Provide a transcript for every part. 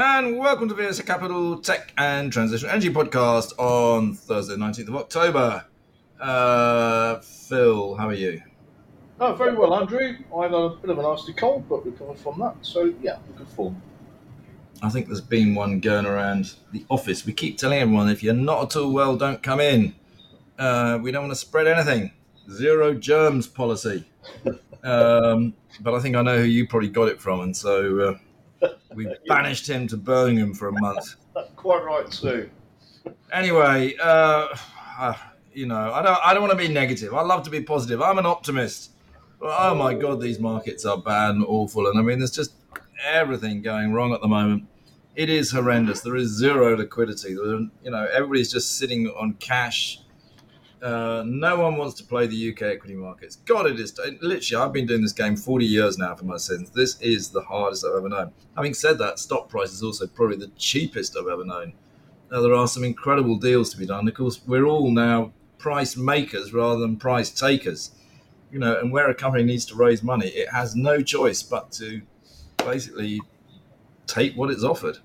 and welcome to VSA Capital Tech and Transition Energy Podcast on Thursday, 19th of October. Uh, Phil, how are you? Oh, very well, Andrew. I had a bit of a nasty cold, but recovered from that. So, yeah, good form. I think there's been one going around the office. We keep telling everyone if you're not at all well, don't come in. Uh, we don't want to spread anything. Zero germs policy. Um, but I think I know who you probably got it from, and so uh, we banished him to Birmingham for a month. Quite right, too. Anyway, uh, uh, you know, I don't, I don't want to be negative. I love to be positive. I'm an optimist. But, oh my God, these markets are bad and awful. And I mean, there's just everything going wrong at the moment. It is horrendous. There is zero liquidity. There, you know, everybody's just sitting on cash. Uh, no one wants to play the UK equity markets. God, it is. Literally, I've been doing this game 40 years now for my sins. This is the hardest I've ever known. Having said that, stock price is also probably the cheapest I've ever known. Now, there are some incredible deals to be done. Of course, we're all now price makers rather than price takers. You know, and where a company needs to raise money, it has no choice but to basically take what it's offered,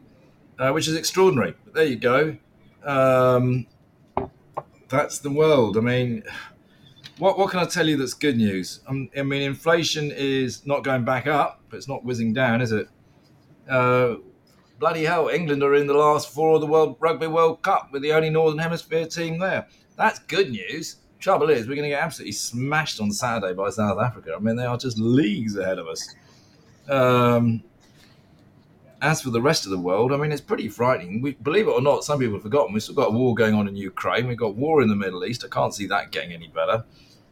uh, which is extraordinary. But there you go. Um, that's the world. I mean, what what can I tell you that's good news? Um, I mean, inflation is not going back up, but it's not whizzing down, is it? Uh, bloody hell, England are in the last four of the World Rugby World Cup with the only Northern Hemisphere team there. That's good news. Trouble is, we're going to get absolutely smashed on Saturday by South Africa. I mean, they are just leagues ahead of us. Um, as for the rest of the world, I mean, it's pretty frightening. We, believe it or not, some people have forgotten we've still got a war going on in Ukraine. We've got war in the Middle East. I can't see that getting any better.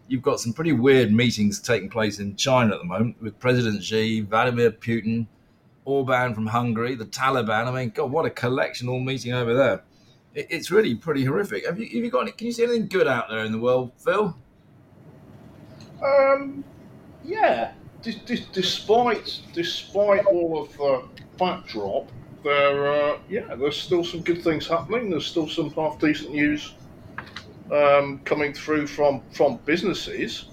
You've got some pretty weird meetings taking place in China at the moment with President Xi, Vladimir Putin, Orban from Hungary, the Taliban. I mean, God, what a collection all meeting over there. It, it's really pretty horrific. Have you, have you got any, can you see anything good out there in the world, Phil? Um, yeah. D- d- despite despite all of the backdrop, there uh, yeah, there's still some good things happening. There's still some half decent news um, coming through from from businesses.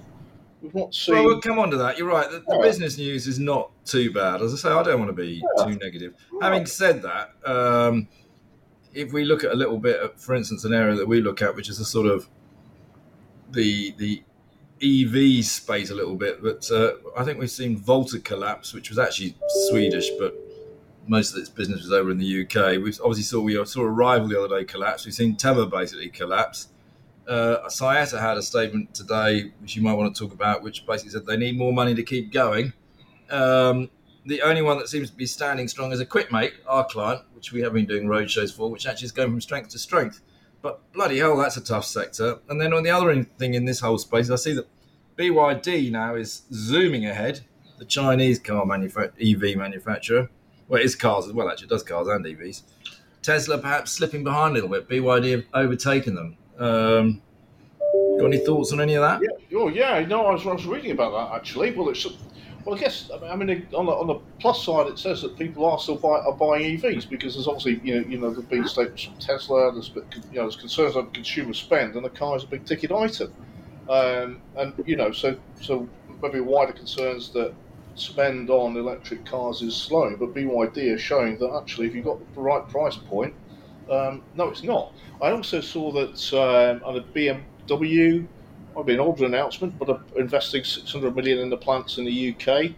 We've not seen. Well, we'll come on to that. You're right. The, the yeah. business news is not too bad. As I say, I don't want to be yeah. too negative. Yeah. Having said that, um, if we look at a little bit, of, for instance, an area that we look at, which is a sort of the the EV space a little bit, but uh, I think we've seen Volta collapse, which was actually Swedish, but most of its business was over in the UK. We obviously saw we saw Arrival the other day collapse. We've seen Tevva basically collapse. Uh, Saietta had a statement today, which you might want to talk about, which basically said they need more money to keep going. Um, the only one that seems to be standing strong is Equipmake, our client, which we have been doing roadshows for, which actually is going from strength to strength. But bloody hell, that's a tough sector. And then on the other thing in this whole space, I see that BYD now is zooming ahead, the Chinese car manufa- EV manufacturer. Well, it is cars as well, actually, it does cars and EVs. Tesla perhaps slipping behind a little bit. BYD have overtaken them. Um, got any thoughts on any of that? Yeah, oh, yeah, no, I was, I was reading about that actually. Well, it's well, I guess I mean on the, on the plus side, it says that people are still buy, are buying EVs because there's obviously you know you know there's been statements from Tesla, there's you know there's concerns over consumer spend, and the car is a big ticket item, um, and you know so so maybe wider concerns that spend on electric cars is slowing, but BYD is showing that actually if you've got the right price point, um, no, it's not. I also saw that um, on the BMW might be an older announcement, but investing 600 million in the plants in the UK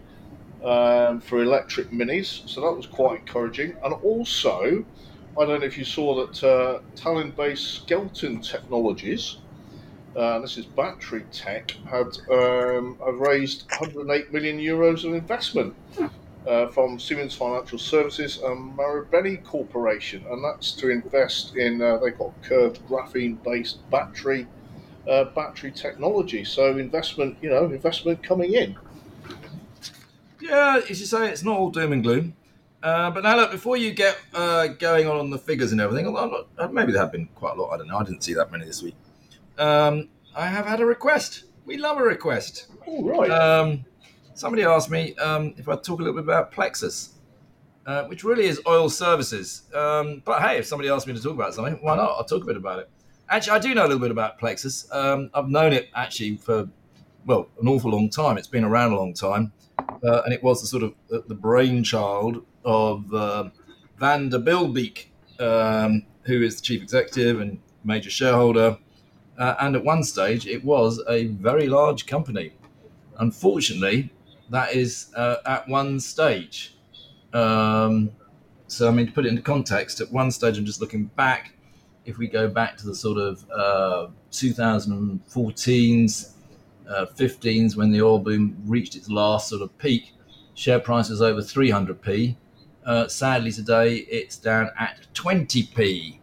um, for electric minis. So that was quite encouraging. And also, I don't know if you saw that uh, Tallinn-based Skeleton Technologies, uh, this is battery tech, had um, raised 108 million euros of investment. Uh, from Siemens Financial Services and Marubeni Corporation, and that's to invest in uh, they've got curved graphene-based battery uh, battery technology. So investment, you know, investment coming in. Yeah, as you say, it's not all doom and gloom. Uh, but now, look, before you get uh, going on on the figures and everything, not, uh, maybe there have been quite a lot. I don't know. I didn't see that many this week. Um, I have had a request. We love a request. All right. Um, somebody asked me um, if I'd talk a little bit about Plexus, uh, which really is oil services. Um, but hey, if somebody asked me to talk about something, why not? I'll talk a bit about it. Actually, I do know a little bit about Plexus. Um, I've known it actually for well an awful long time. It's been around a long time, uh, and it was the sort of the, the brainchild of uh, Van der Bilbeek, um, who is the chief executive and major shareholder. Uh, and at one stage, it was a very large company. Unfortunately, that is uh, at one stage. Um, so, I mean, to put it into context, at one stage, I'm just looking back. If we go back to the sort of uh, 2014s, 15s, uh, when the oil boom reached its last sort of peak, share price was over 300p. Uh, sadly, today it's down at 20p.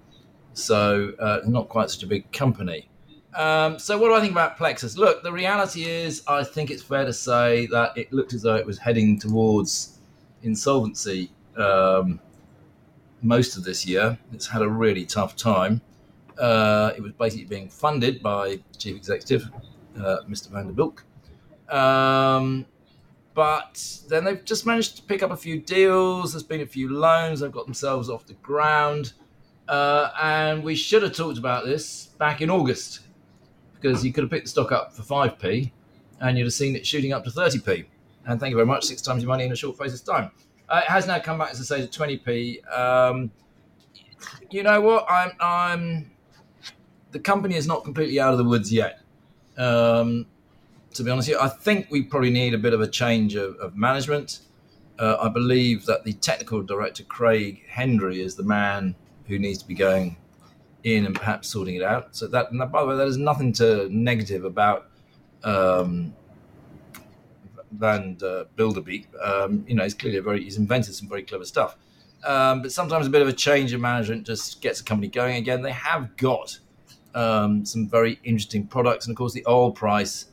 So, uh, not quite such a big company. Um, so, what do I think about Plexus? Look, the reality is, I think it's fair to say that it looked as though it was heading towards insolvency um, most of this year. It's had a really tough time. Uh, it was basically being funded by chief executive, uh, Mr. Van der Bilk. Um, but then they've just managed to pick up a few deals. There's been a few loans. They've got themselves off the ground. Uh, and we should have talked about this back in August because you could have picked the stock up for 5p and you'd have seen it shooting up to 30p. And thank you very much, six times your money in a short phase of time. Uh, it has now come back, as I say, to 20p. Um, you know what? I'm, I'm. The company is not completely out of the woods yet. Um, to be honest, I think we probably need a bit of a change of, of management. Uh, I believe that the technical director, Craig Hendrie, is the man who needs to be going in and perhaps sorting it out. So that, by the way, there is nothing to negative about um, Van uh, Bilderbeek. Um, you know, he's clearly a very he's invented some very clever stuff. Um, but sometimes a bit of a change in management just gets a company going again. They have got um, some very interesting products, and of course, the oil price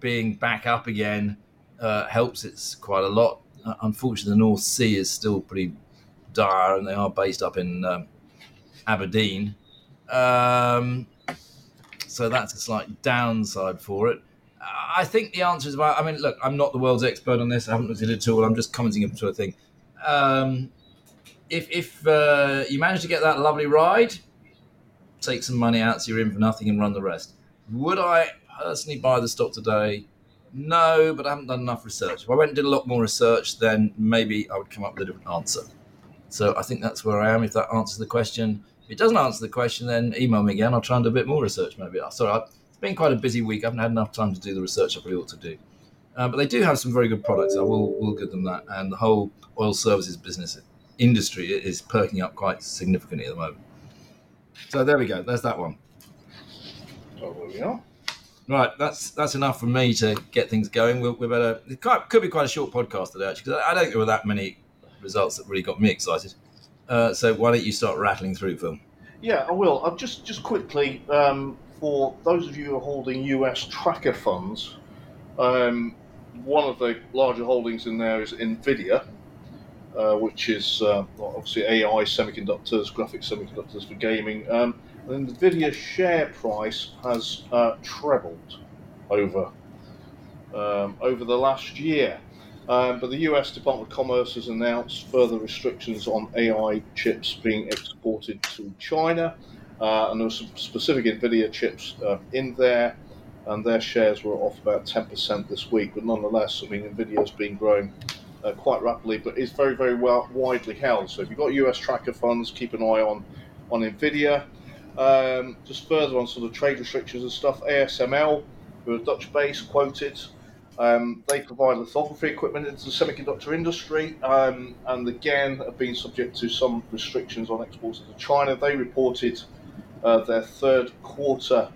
being back up again uh, helps it quite a lot. Uh, unfortunately, the North Sea is still pretty dire, and they are based up in um, Aberdeen. Um, so that's a slight downside for it. I think the answer is about. I mean, look, I'm not the world's expert on this. I haven't looked at it at all. I'm just commenting on sort of thing. Um, if if uh, you manage to get that lovely ride, take some money out, so you're in for nothing, and run the rest. Would I personally buy the stock today? No, but I haven't done enough research. If I went and did a lot more research, then maybe I would come up with a different answer. So I think that's where I am. If that answers the question, if it doesn't answer the question, then email me again. I'll try and do a bit more research. Maybe. Sorry, it's been quite a busy week. I haven't had enough time to do the research I probably ought to do. Uh, but they do have some very good products. I will will give them that. And the whole oil services business industry is perking up quite significantly at the moment. So there we go. There's that one. Oh, there we are. Right, that's that's enough for me to get things going. we we better. It could be quite a short podcast today, actually, because I don't think there were that many results that really got me excited. Uh, so why don't you start rattling through, Phil? Yeah, I will. I'll just just quickly um, for those of you who are holding US tracker funds. Um, one of the larger holdings in there is Nvidia, uh, which is uh, obviously AI semiconductors, graphic semiconductors for gaming. Um, and Nvidia share price has uh, trebled over um, over the last year. Um, but the US Department of Commerce has announced further restrictions on AI chips being exported to China. Uh, and there were some specific NVIDIA chips uh, in there, and their shares were off about 10% this week. But nonetheless, I mean, NVIDIA has been growing uh, quite rapidly, but is very, very well widely held. So if you've got US tracker funds, keep an eye on, on NVIDIA. Um, just further on sort of trade restrictions and stuff, ASML, who are Dutch based, quoted. Um, they provide lithography equipment into the semiconductor industry um, and again have been subject to some restrictions on exports to China. They reported their third quarter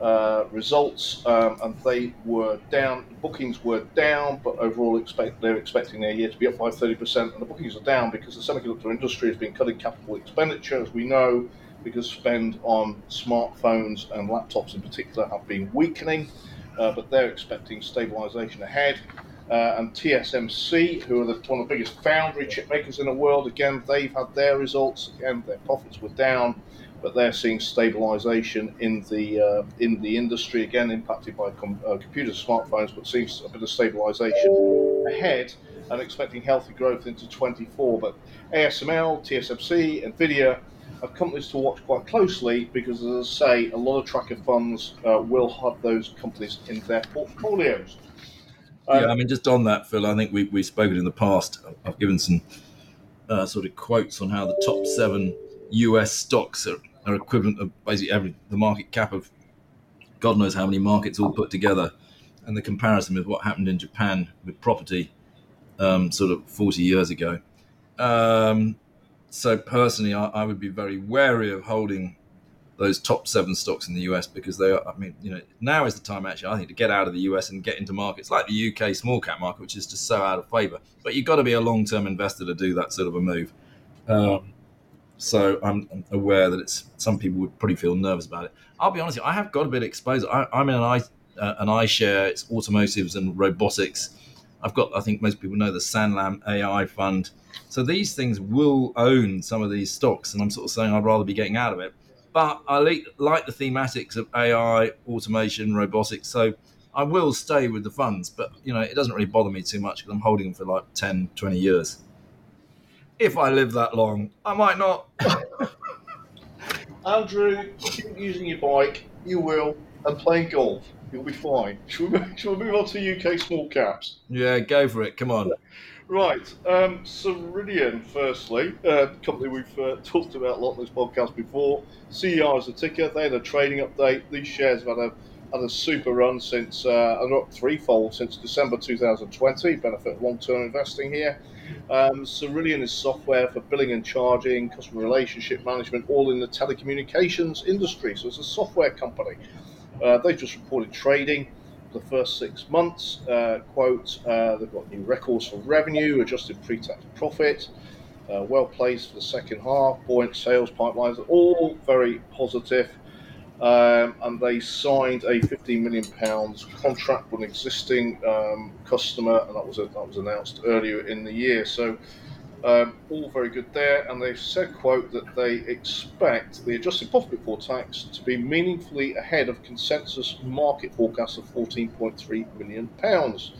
uh, results um, and they were down, bookings were down, but overall expect, they're expecting their year to be up by 30%. And the bookings are down because the semiconductor industry has been cutting capital expenditure, as we know because spend on smartphones and laptops in particular have been weakening, uh, but they're expecting stabilisation ahead. Uh, and TSMC, who are the, one of the biggest foundry chip makers in the world, again, they've had their results. Again, their profits were down, but they're seeing stabilisation in the uh, in the industry. Again, impacted by com- uh, computers, smartphones, but seems a bit of stabilisation ahead and expecting healthy growth into 24. But ASML, TSMC, Nvidia are companies to watch quite closely because, as I say, a lot of tracker funds uh, will have those companies in their portfolios. Um, yeah, I mean, just on that, Phil, I think we, we've spoken in the past. I've given some uh, sort of quotes on how the top seven US stocks are, are equivalent of basically every the market cap of God knows how many markets all put together, and the comparison with what happened in Japan with property um, sort of 40 years ago. Um, so personally, I, I, would be very wary of holding those top seven stocks in the US because they are. I mean, you know, now is the time actually I think to get out of the US and get into markets like the UK small cap market, which is just so out of favour. But you've got to be a long term investor to do that sort of a move. Um, so I'm, aware that it's some people would probably feel nervous about it. I'll be honest, I have got a bit of exposure. I, am in an i uh, an iShare. It's automotives and robotics. I've got. I think most people know the Sanlam AI fund. So these things will own some of these stocks, and I'm sort of saying I'd rather be getting out of it. But I like the thematics of AI, automation, robotics. So I will stay with the funds, but you know it doesn't really bother me too much because I'm holding them for like 10, 20 years. If I live that long, I might not. Andrew, keep using your bike. You will, and playing golf. You'll be fine. Shall we, shall we move on to UK small caps? Yeah, go for it. Come on. Right, um, Cerillion, firstly, uh, company we've uh, talked about a lot in this podcast before. CER is a ticker. They had a trading update. These shares have had a had a super run since, uh, not threefold since December 2020. Benefit long term investing here. Um, Cerillion is software for billing and charging, customer relationship management, all in the telecommunications industry. So it's a software company. Uh, they just reported trading for the first six months. Uh, quote, uh, they've got new records for revenue, adjusted pre-tax profit, uh, well placed for the second half, buoyant sales pipelines, all very positive. Um, and they signed a 15 million pounds contract with an existing um, customer, and that was a, that was announced earlier in the year. So um, all very good there, and they've said, quote, that they expect the adjusted profit before tax to be meaningfully ahead of consensus market forecast of 14.3 million pounds.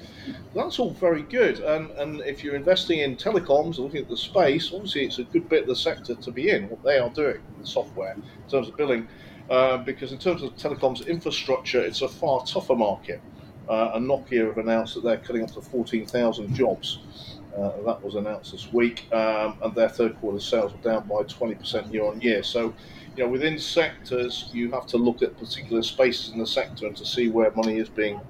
That's all very good, and and if you're investing in telecoms, looking at the space, obviously it's a good bit of the sector to be in. What they are doing in software in terms of billing, uh, because in terms of telecoms infrastructure, it's a far tougher market. Uh, and Nokia have announced that they're cutting up to 14,000 jobs. Uh, that was announced this week, um, and their third quarter sales were down by 20% year on year. So, you know, within sectors, you have to look at particular spaces in the sector and to see where money is being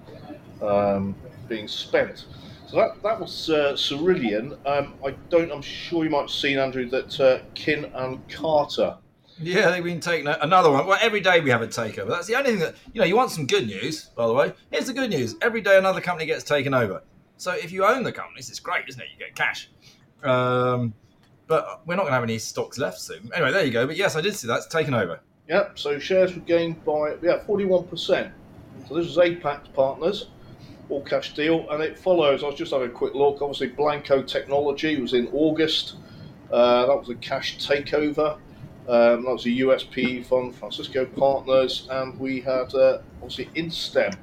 um, being spent. So that, that was uh, Cerillion. Um, I don't. I'm sure you might have seen Andrew that uh, Kin and Carta. Yeah, they've been taking another one. Well, every day we have a takeover. That's the only thing that you know. You want some good news, by the way. Here's the good news: every day another company gets taken over. So if you own the companies, it's great, isn't it? You get cash. Um, but we're not going to have any stocks left soon. Anyway, there you go. But yes, I did see that's taken over. Yep. So shares were gained by yeah forty one percent. So this was Apax Partners, all cash deal, and it follows. I was just having a quick look. Obviously, Blancco Technology was in August. Uh, that was a cash takeover. Um, that was a US PE fund, Francisco Partners, and we had uh, obviously Instem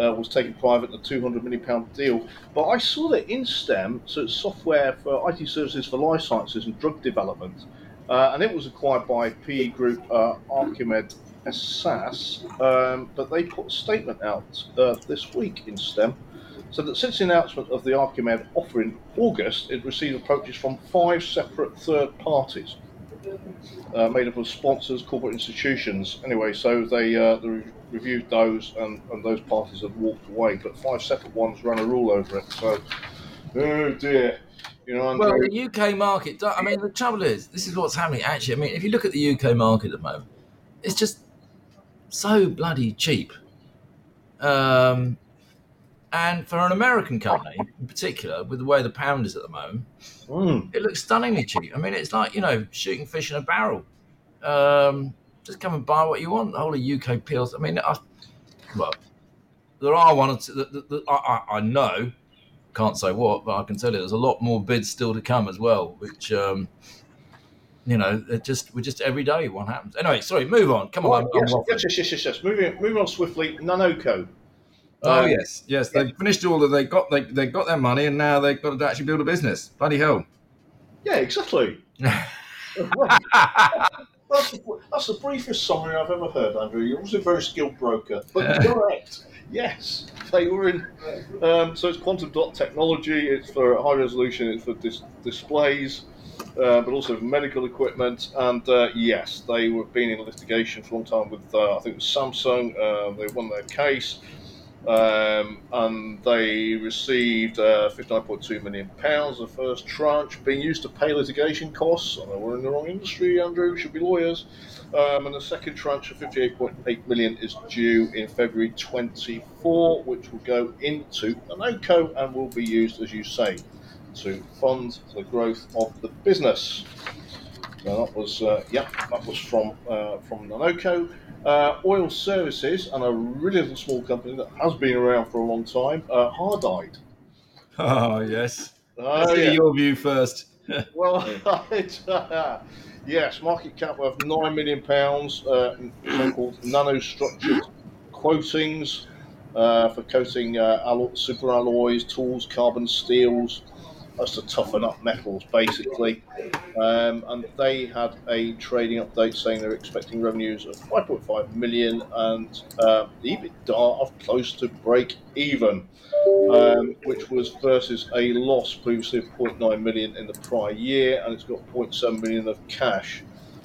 uh, was taken private in a 200 million pound deal. But I saw that Instem, so it's software for IT services for life sciences and drug development, uh, and it was acquired by PE Group uh, Archimed SAS. Um, but they put a statement out uh, this week Instem. So that since the announcement of the Archimed offer in August, it received approaches from five separate third parties. Uh, made up of sponsors, corporate institutions. Anyway, so they, uh, they reviewed those, and, and those parties have walked away. But five separate ones ran a rule over it. So, oh dear. You know, well, the UK market. I mean, the trouble is, this is what's happening. Actually, I mean, if you look at the UK market at the moment, it's just so bloody cheap. Um, and for an American company in particular, with the way the pound is at the moment, mm. it looks stunningly cheap. I mean, it's like you know shooting fish in a barrel. Um, just come and buy what you want. The whole of UK pills. I mean, I, well, there are one or two that, I, I, know, can't say what, but I can tell you there's a lot more bids still to come as well, which, um, you know, it just we're just every day one happens. Anyway, sorry, move on. Come on. yes, yes, yes, yes, yes, yes. Moving, moving on swiftly. Nanoco. Oh um, yes, yes. They've finished all of. They got they they got their money, and now they've got to actually build a business. Bloody hell. Yeah, exactly. That's the, that's the briefest summary I've ever heard, Andrew. You're also a very skilled broker, but correct. Yes, they were in. Um, so it's quantum dot technology. It's for high resolution. It's for dis- displays. uh, but also for medical equipment. And uh, yes, they were been in litigation for a long time with, uh, I think it was Samsung. Uh, they won their case. Um, and they received uh, 59.2 million pounds, the first tranche, being used to pay litigation costs. I know we're in the wrong industry, Andrew. We should be lawyers. Um, and the second tranche of 58.8 million is due in February 24, which will go into Nanoco and will be used, as you say, to fund the growth of the business. So that was, uh, yeah, that was from uh, from Nanoco. Uh, oil Services and a really little small company that has been around for a long time, uh, Hardide. Oh yes. Oh, Let's yeah. your view first. Well, it's, uh, yes, market cap of nine million pounds, uh, so-called nanostructured coatings uh, for coating uh, super alloys, tools, carbon steels. That's to toughen up metals, basically. Um, and they had a trading update saying they're expecting revenues of 5.5 million and uh, EBITDA of close to break even um, which was versus a loss previously of 0.9 million in the prior year, and it's got 0.7 million of cash.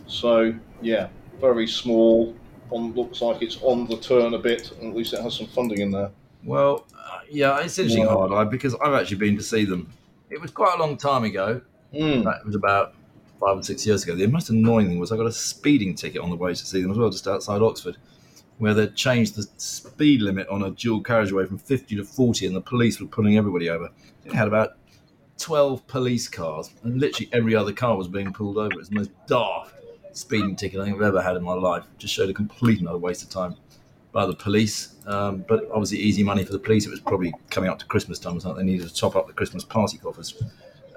So yeah, very small. On looks like it's on the turn a bit, and at least it has some funding in there. Well, uh, yeah, it's interesting, Yeah. hard because I've actually been to see them. It was quite a long time ago. Mm. It was about five or six years ago. The most annoying thing was I got a speeding ticket on the way to see them as well, just outside Oxford, where they'd changed the speed limit on a dual carriageway from 50 to 40, and the police were pulling everybody over. It had about 12 police cars, and literally every other car was being pulled over. It was the most daft speeding ticket I think I've ever had in my life. Just showed a complete and utter waste of time by the police. Um, but obviously, easy money for the police. It was probably coming up to Christmas time or something. They needed to top up the Christmas party coffers.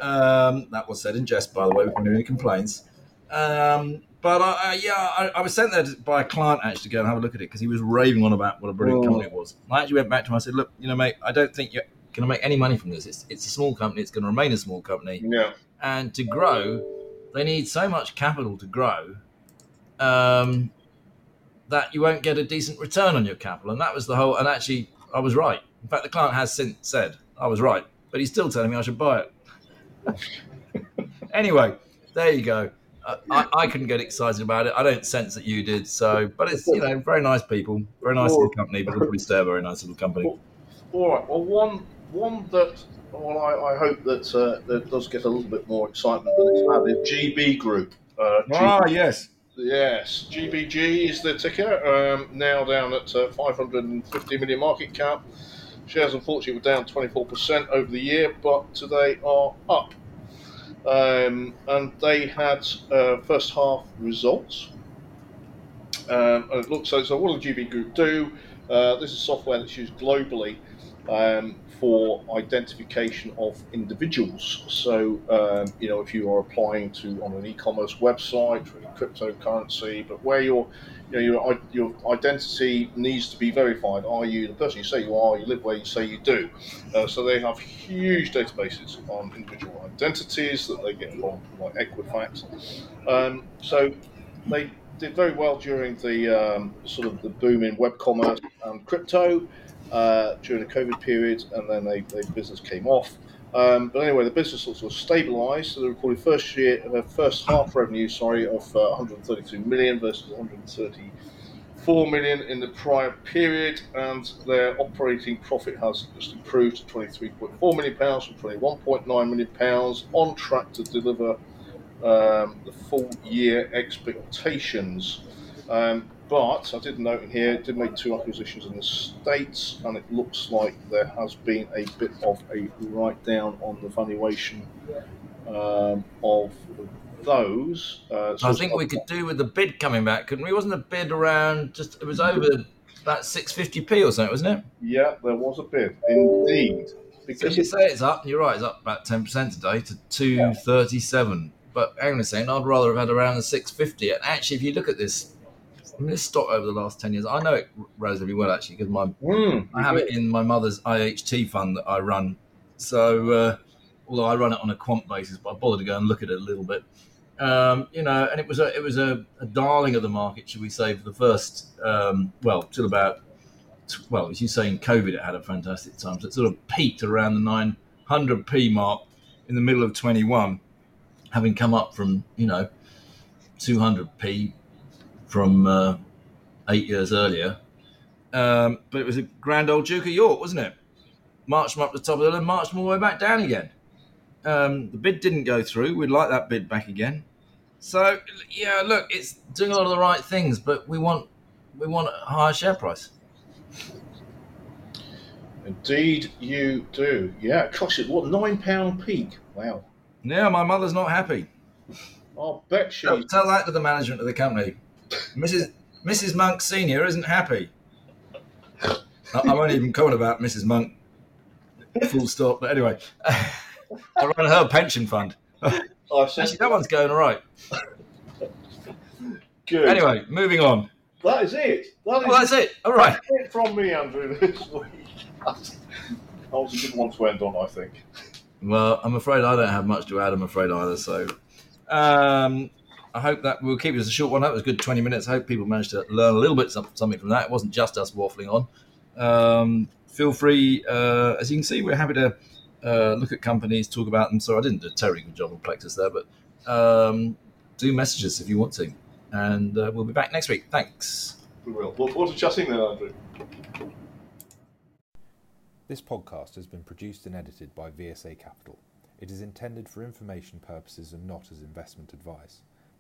Um, that was said in jest, by the way. We've do any complaints. Um, but I, I, yeah, I, I was sent there to- by a client actually to go and have a look at it because he was raving on about what a brilliant Oh. company it was. I actually went back to him. I said, "Look, you know, mate, I don't think you're going to make any money from this. It's, it's a small company. It's going to remain a small company Yeah, and to grow, they need so much capital to grow um, that you won't get a decent return on your capital. And that was the whole. And actually, I was right. In fact, the client has since said I was right, but he's still telling me I should buy it. anyway, there you go. Uh, I, I couldn't get excited about it. I don't sense that you did. So, but it's you know very nice people, very nice little company, but it'll probably stay a very nice little company. All right. Well, one one that well, I, I hope that uh, that does get a little bit more excitement than it's had is GB Group. Uh, G- Ah, yes. Yes, GBG is the ticker. Um, now down at uh, 550 million market cap. Shares unfortunately were down 24% over the year, but today are up. Um, and they had uh, first half results. Um, and it looks so. So, what does GB Group do? Uh, this is software that's used globally um, for identification of individuals. So, um, you know, if you are applying to on an e-commerce website cryptocurrency, but where your you know, your your identity needs to be verified. Are you the person you say you are? You live where you say you do. Uh, so they have huge databases on individual identities that they get involved with, like Equifax. Um, so they did very well during the um, sort of the boom in web commerce and crypto uh, during the COVID period, and then they, they business came off. Um, but anyway, the business sort of stabilised. So they recorded first year, uh, first half revenue, sorry, of uh, 132 million versus 134 million in the prior period, and their operating profit has just improved to 23.4 million pounds from 21.9 million pounds, on track to deliver um, the full year expectations. Um, but I did note in here, it did make two acquisitions in the States, and it looks like there has been a bit of a write down on the valuation um, of those. Uh, so I think we could do with the bid coming back, couldn't we? Wasn't the bid around just it was over about 650p or something, wasn't it? Yeah, there was a bid, indeed. So Because you say it's up, you're right, it's up about 10% today to 237. But hang on a second, I'd rather have had around the 650. And actually, if you look at this, I mean, this stock over the last 10 years, I know it relatively well actually, because my Mm, I have it in my mother's IHT fund that I run. So, uh, although I run it on a quant basis, but I bothered to go and look at it a little bit. Um, you know, and it was a it was a, a darling of the market, should we say, for the first um, well till about well, as you say, in COVID, it had a fantastic time. So it sort of peaked around the 900p mark in the middle of 21, having come up from you know 200p from uh, eight years earlier. Um, but it was a grand old Duke of York, wasn't it? Marched them up the top of the hill and marched them all the way back down again. Um, the bid didn't go through. We'd like that bid back again. So yeah, look, it's doing a lot of the right things, but we want we want a higher share price. Indeed, you do. Yeah, gosh, it what nine pound peak? Wow. Yeah, my mother's not happy. I'll bet she. Tell, tell that to the management of the company. Mrs. Mrs. Monk Senior isn't happy. I, won't even comment about Mrs. Monk. Full stop. But anyway, I run her pension fund. See. Actually, that one's going all right. Good. Anyway, moving on. that is it. That is Well, that's it. All right. That's it from me, Andrew. This week. That was a good one to end on, I think. Well, I'm afraid I don't have much to add. I'm afraid either. So, um, I hope that we'll keep it as a short one. That was a good 20 minutes. I hope people managed to learn a little bit some- something from that. It wasn't just us waffling on. Um, feel free, uh, as you can see, we're happy to uh, look at companies, talk about them. So I didn't do a terribly good job on Plexus there, but um, do message us if you want to, and uh, we'll be back next week. Thanks. We will. Look forward to chatting then, Andrew. This podcast has been produced and edited by VSA Capital. It is intended for information purposes and not as investment advice.